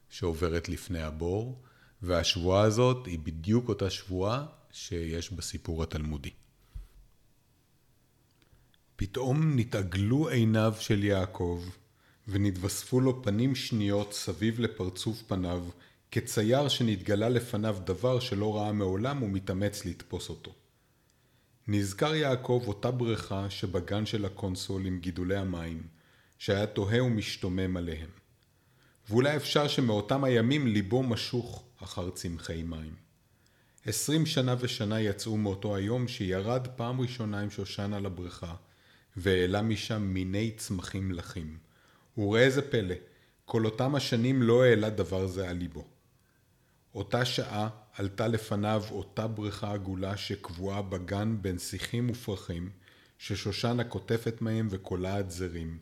שעוברת לפני הבור, והשבועה הזאת היא בדיוק אותה שבועה שיש בסיפור התלמודי. פתאום נתעגלו עיניו של יעקב, ונתווספו לו פנים שניות סביב לפרצוף פניו, כצייר שנתגלה לפניו דבר שלא ראה מעולם ומתאמץ לתפוס אותו. נזכר יעקב אותה בריכה שבגן של הקונסול עם גידולי המים, שהיה תוהה ומשתומם עליהם. ואולי אפשר שמאותם הימים ליבו משוך אחר צמחי מים. עשרים שנה ושנה יצאו מאותו היום שירד פעם ראשונה עם שושנה לבריכה, והעלה משם מיני צמחים לחים. וראה איזה פלא, כל אותם השנים לא העלה דבר זה על ליבו. אותה שעה עלתה לפניו אותה בריכה עגולה שקבועה בגן בין שיחים ופרחים, ששושנה קוטפת מהם וקולעת זרים.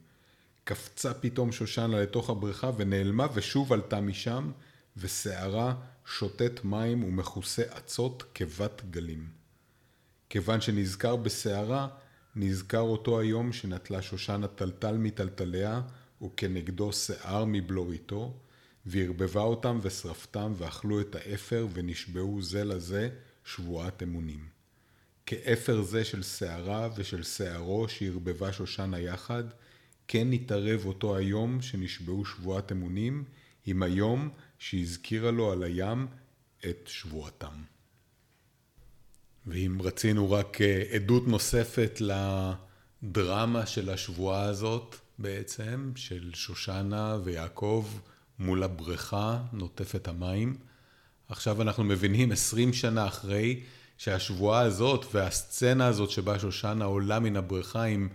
קפצה פתאום שושנה לתוך הבריכה ונעלמה ושוב עלתה משם, ושערה שוטט מים ומכוסה אצות כבת גלים. כיוון שנזכר בסערה, נזכר אותו היום שנטלה שושנה טלטל מטלטליה, וכנגדו שיער מבלוריתו, וערבבה אותם ושרפתם ואכלו את האפר ונשבעו זה לזה שבועת אמונים. כאפר זה של שערה ושל שערו שערבבה שושנה יחד, כן נתערב אותו היום שנשבעו שבועת אמונים, עם היום שהזכירה לו על הים את שבועתם. ואם רצינו רק אה, עדות נוספת לדרמה של השבועה הזאת בעצם, של שושנה ויעקב מול הבריכה נוטפת המים, עכשיו אנחנו מבינים עשרים שנה אחרי שהשבועה הזאת והסצנה הזאת שבה שושנה עולה מן הבריכה עם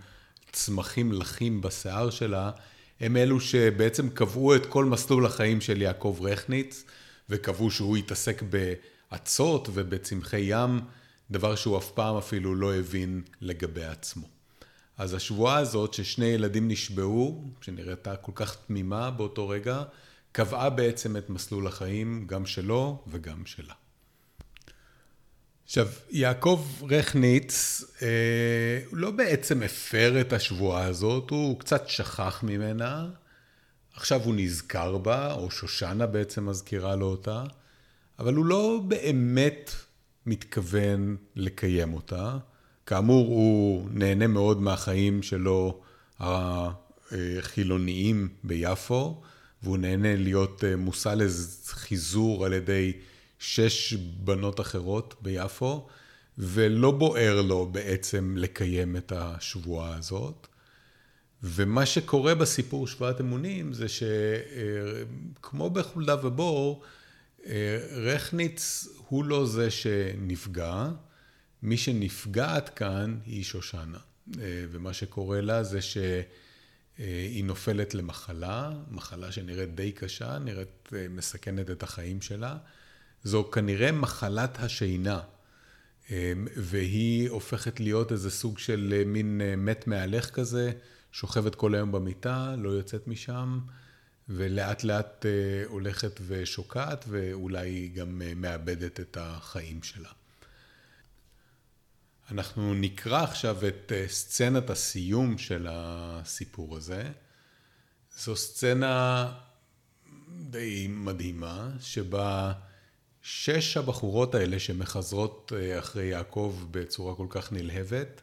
צמחים לחים בשיער שלה, הם אלו שבעצם קבעו את כל מסלול החיים של יעקב רכניץ, וקבעו שהוא יתעסק באצות ובצמחי ים, דבר שהוא אף פעם אפילו לא הבין לגבי עצמו. אז השבועה הזאת ששני ילדים נשבעו, שנראתה כל כך תמימה באותו רגע, קבעה בעצם את מסלול החיים גם שלו וגם שלה. עכשיו, יעקב רכניץ אה, לא בעצם הפר את השבועה הזאת, הוא קצת שכח ממנה, עכשיו הוא נזכר בה, או שושנה בעצם מזכירה לו אותה, אבל הוא לא באמת מתכוון לקיים אותה. כאמור, הוא נהנה מאוד מהחיים שלו החילוניים ביפו, והוא נהנה להיות אה, מושא לחיזור על ידי שש בנות אחרות ביפו, ולא בוער לו בעצם לקיים את השבועה הזאת. ומה שקורה בסיפור שבועת אמונים זה שכמו בחולדה ובור, רכניץ הוא לא זה שנפגע, מי שנפגעת כאן היא שושנה. ומה שקורה לה זה שהיא נופלת למחלה, מחלה שנראית די קשה, נראית מסכנת את החיים שלה. זו כנראה מחלת השינה, והיא הופכת להיות איזה סוג של מין מת מהלך כזה, שוכבת כל היום במיטה, לא יוצאת משם, ולאט לאט הולכת ושוקעת, ואולי גם מאבדת את החיים שלה. אנחנו נקרא עכשיו את סצנת הסיום של הסיפור הזה. זו סצנה די מדהימה, שבה שש הבחורות האלה שמחזרות אחרי יעקב בצורה כל כך נלהבת,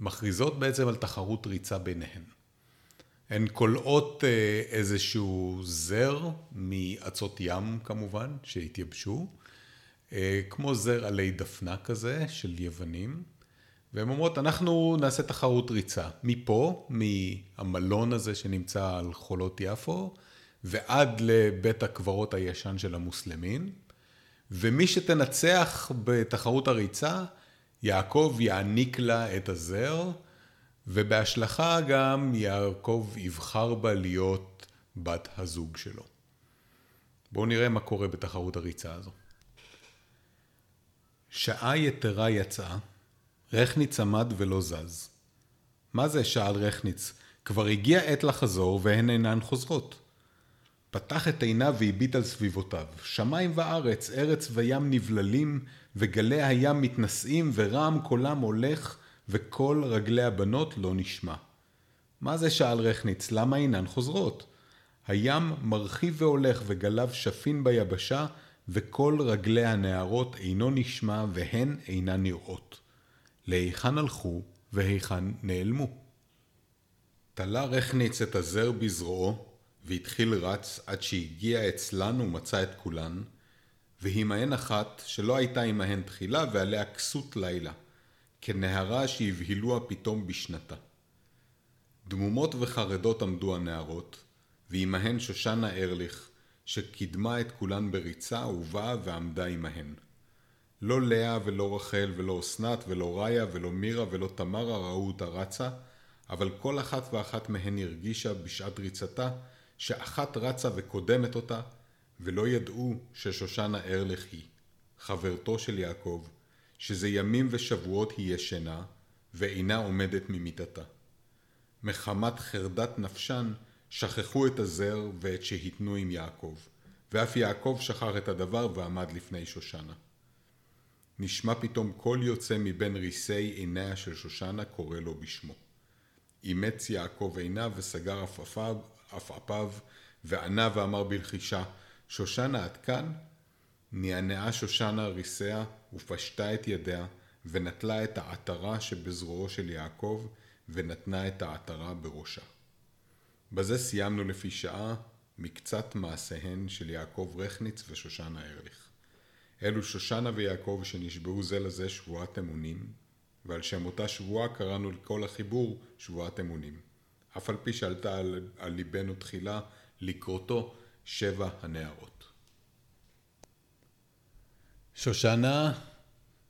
מכריזות בעצם על תחרות ריצה ביניהן. הן כולאות איזשהו זר מאצות ים כמובן, שהתייבשו, כמו זר עלי דפנה כזה של יוונים, והן אומרות אנחנו נעשה תחרות ריצה. מפה, מהמלון הזה שנמצא על חולות יפו, ועד לבית הקברות הישן של המוסלמין, ומי שתנצח בתחרות הריצה, יעקב יעניק לה את הזר, ובהשלכה גם יעקב יבחר בה להיות בת הזוג שלו. בואו נראה מה קורה בתחרות הריצה הזו. שעה יתרה יצאה, רכניץ עמד ולא זז. מה זה? שאל רכניץ. כבר הגיע עת לחזור והן אינן חוזרות. פתח את עיניו והביט על סביבותיו. שמיים וארץ, ארץ וים נבללים, וגלי הים מתנשאים, ורעם קולם הולך, וכל רגלי הבנות לא נשמע. מה זה? שאל רכניץ, למה אינן חוזרות? הים מרחיב והולך, וגליו שפין ביבשה, וכל רגלי הנערות אינו נשמע, והן אינן נראות. להיכן הלכו, והיכן נעלמו? תלה רכניץ את הזר בזרועו, והתחיל רץ עד שהגיע אצלן ומצא את כולן, והימהן אחת שלא הייתה עמהן תחילה ועליה כסות לילה, כנהרה שהבהילוה פתאום בשנתה. דמומות וחרדות עמדו הנערות, ועמהן שושנה ארליך, שקידמה את כולן בריצה ובאה ועמדה עמהן. לא לאה ולא רחל ולא אסנת ולא ריה ולא מירה ולא תמרה ראו אותה רצה, אבל כל אחת ואחת מהן הרגישה בשעת ריצתה שאחת רצה וקודמת אותה, ולא ידעו ששושנה ארליך היא, חברתו של יעקב, שזה ימים ושבועות היא ישנה, ואינה עומדת ממיטתה. מחמת חרדת נפשן, שכחו את הזר ואת שהתנו עם יעקב, ואף יעקב שכח את הדבר ועמד לפני שושנה. נשמע פתאום קול יוצא מבין ריסי עיניה של שושנה קורא לו בשמו. אימץ יעקב עיניו וסגר עפעפיו, עפעפיו וענה ואמר בלחישה שושנה את כאן? נענעה שושנה ריסיה ופשטה את ידיה ונטלה את העטרה שבזרועו של יעקב ונתנה את העטרה בראשה. בזה סיימנו לפי שעה מקצת מעשיהן של יעקב רכניץ ושושנה ארליך. אלו שושנה ויעקב שנשבעו זה לזה שבועת אמונים, ועל שם אותה שבועה קראנו לכל החיבור שבועת אמונים. אף על פי שעלתה על, על ליבנו תחילה לקרותו שבע הנערות. שושנה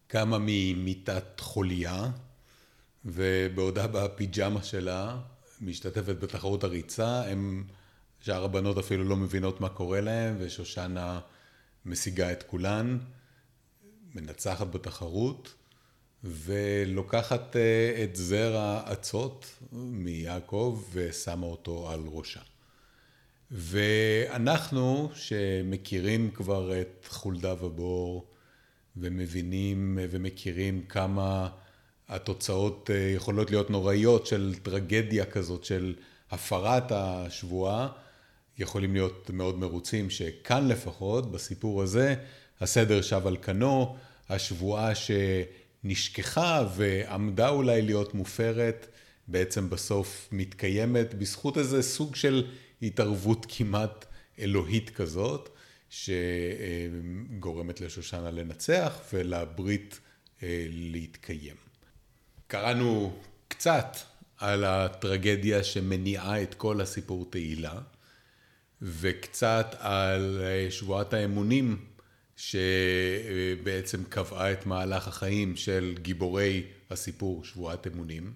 קמה ממיטת חוליה, ובעודה בפיג'מה שלה, משתתפת בתחרות הריצה, הם, שאר הבנות אפילו לא מבינות מה קורה להם, ושושנה משיגה את כולן, מנצחת בתחרות, ולוקחת אה, את זר האצות מיעקב ושמה אותו על ראשה. ואנחנו, שמכירים כבר את חולדה ובור, ומבינים ומכירים כמה התוצאות אה, יכולות להיות נוראיות של טרגדיה כזאת, של הפרת השבועה, יכולים להיות מאוד מרוצים שכאן לפחות, בסיפור הזה, הסדר שב על כנו, השבועה שנשכחה ועמדה אולי להיות מופרת, בעצם בסוף מתקיימת בזכות איזה סוג של התערבות כמעט אלוהית כזאת, שגורמת לשושנה לנצח ולברית אה, להתקיים. קראנו קצת על הטרגדיה שמניעה את כל הסיפור תהילה, וקצת על אה, שבועת האמונים שבעצם קבעה את מהלך החיים של גיבורי הסיפור שבועת אמונים.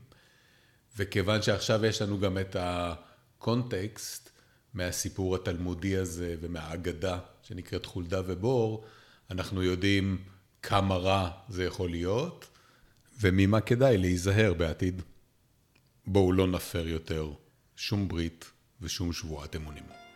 וכיוון שעכשיו יש לנו גם את הקונטקסט מהסיפור התלמודי הזה ומהאגדה שנקראת חולדה ובור, אנחנו יודעים כמה רע זה יכול להיות וממה כדאי להיזהר בעתיד. בואו לא נפר יותר שום ברית ושום שבועת אמונים.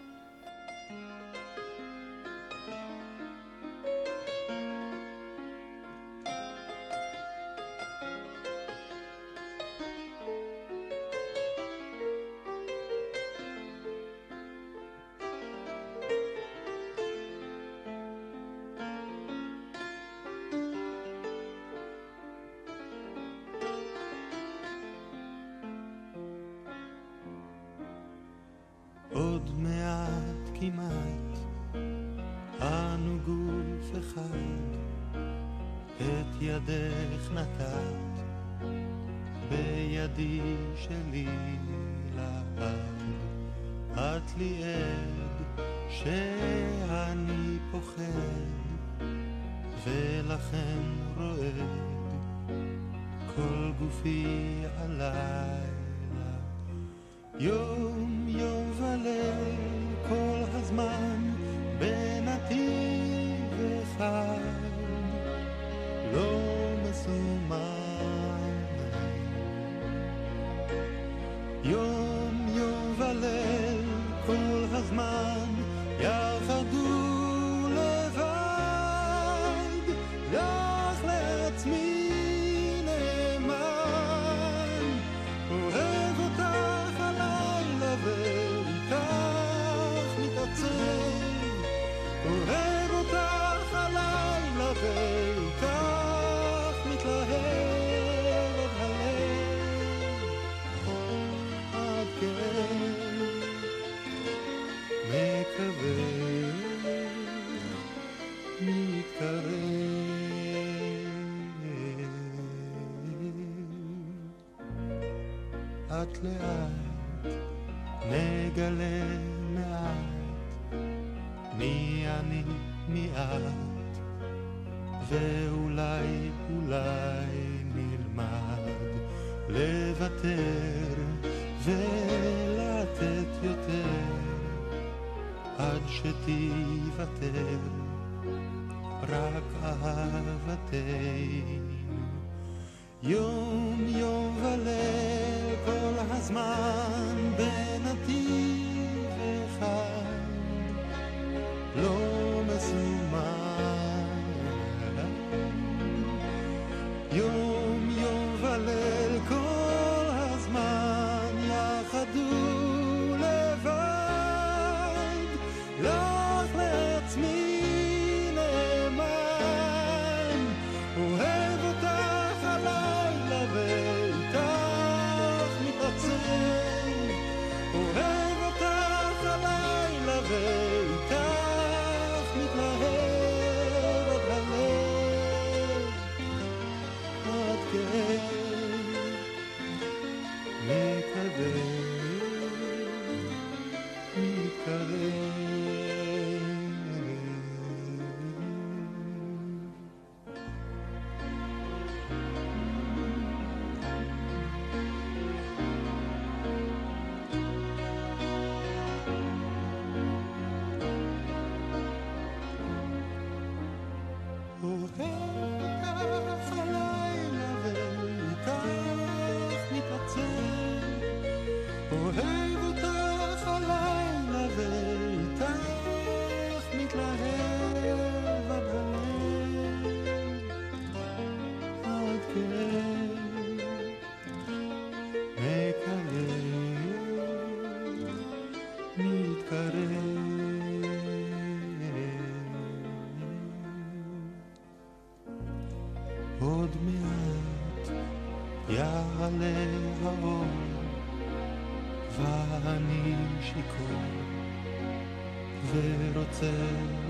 ורוצה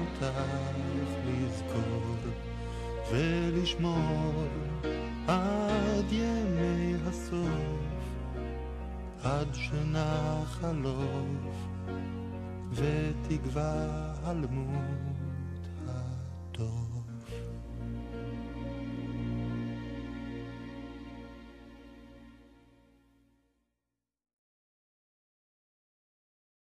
אותך לזכור ולשמור עד ימי הסוף עד שנחלוף ותגווע על מות. הטוב